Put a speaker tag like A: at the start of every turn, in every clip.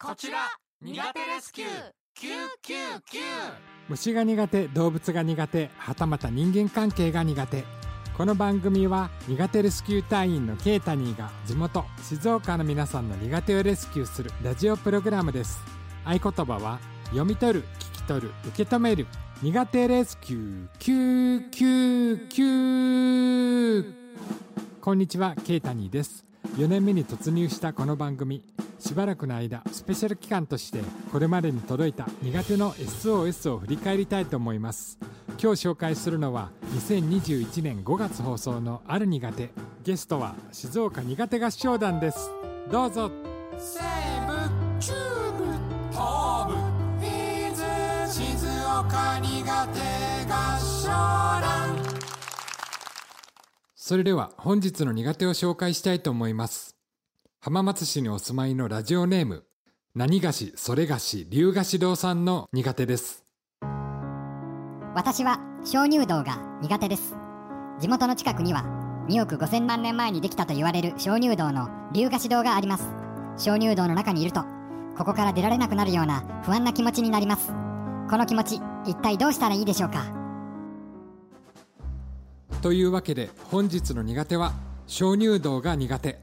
A: こちら苦手レスキュー。999
B: 虫が苦手動物が苦手はたまた人間関係が苦手。この番組は苦手レスキュー隊員のケイタニーが地元静岡の皆さんの苦手をレスキューするラジオプログラムです。合言葉は読み取る聞き取る受け止める。苦手レスキュー。999こんにちはケイタニーです。4年目に突入したこの番組。しばらくの間スペシャル期間としてこれまでに届いた苦手の SOS を振り返りたいと思います。今日紹介するのは2021年5月放送のある苦手。ゲストは静岡苦手合唱団です。どうぞ。
A: 西部中部東部。伊豆静岡苦手合唱団。
B: それでは本日の苦手を紹介したいと思います浜松市にお住まいのラジオネーム何菓子それ菓子龍菓子堂さんの苦手です。
C: 私は鍾乳洞が苦手です。地元の近くには2億5000万年前にできたと言われる鍾乳洞の龍菓子堂があります。鍾乳洞の中にいるとここから出られなくなるような不安な気持ちになります。この気持ち一体どうしたらいいでしょうか？
B: というわけで本日の苦手は鍾乳洞が苦手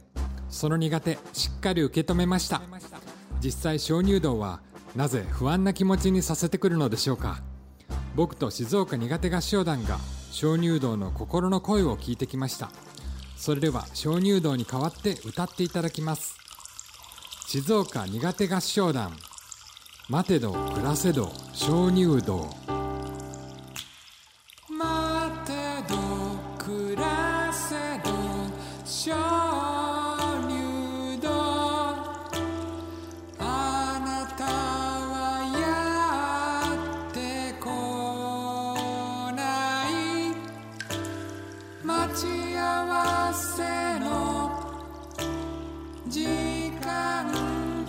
B: その苦手しっかり受け止めました。実際鍾乳洞はなぜ不安な気持ちにさせてくるのでしょうか。僕と静岡苦手合唱団が鍾乳洞の心の声を聞いてきました。それでは鍾乳洞に代わって歌っていただきます。静岡苦手合唱団待てど暮らせど鍾乳洞。
A: 時間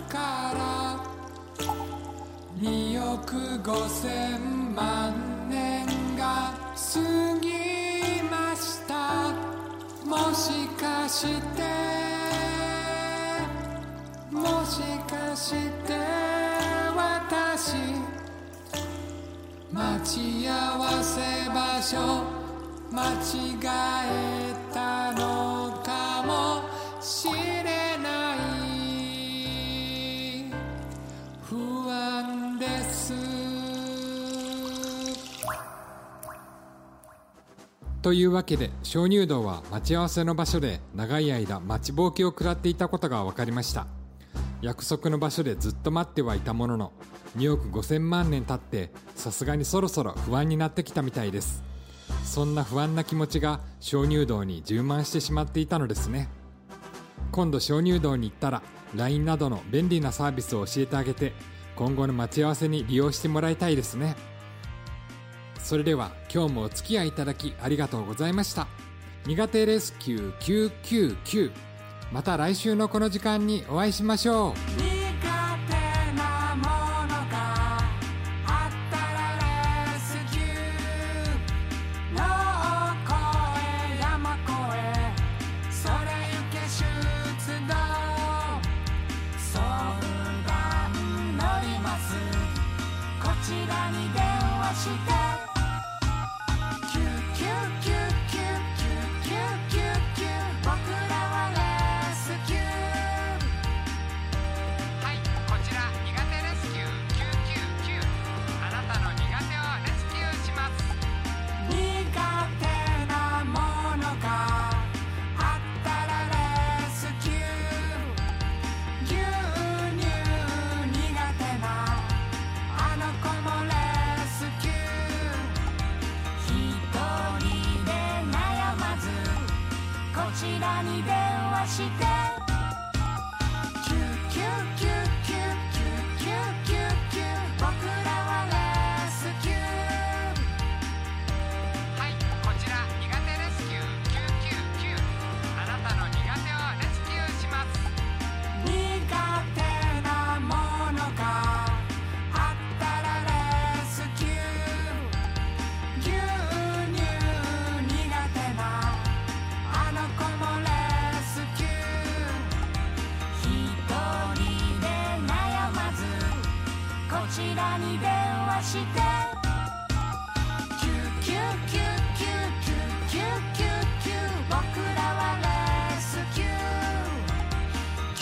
A: から2億5千万年が過ぎました。もしかしてもしかして私待ち合わせ場所間違えたの？安です。
B: というわけで鍾乳洞は待ち合わせの場所で長い間待ちぼうけを食らっていたことが分かりました。約束の場所でずっと待ってはいたものの2億5000万年経ってさすがにそろそろ不安になってきたみたいです。そんな不安な気持ちが鍾乳洞に充満してしまっていたのですね。今度鍾乳洞に行ったら LINE などの便利なサービスを教えてあげて今後の待ち合わせに利用してもらいたいですね。それでは今日もお付き合いいただきありがとうございました。苦手レスキュー999また来週のこの時間にお会いしましょう。
A: に電話して「らに電話して頭に電話して」「救急救急救急救急僕らはレスキュー」「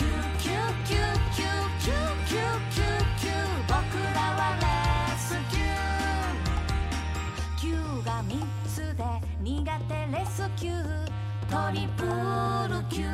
A: らはレスキュー」「9がつでにがてレスキュー」「トリプル Q」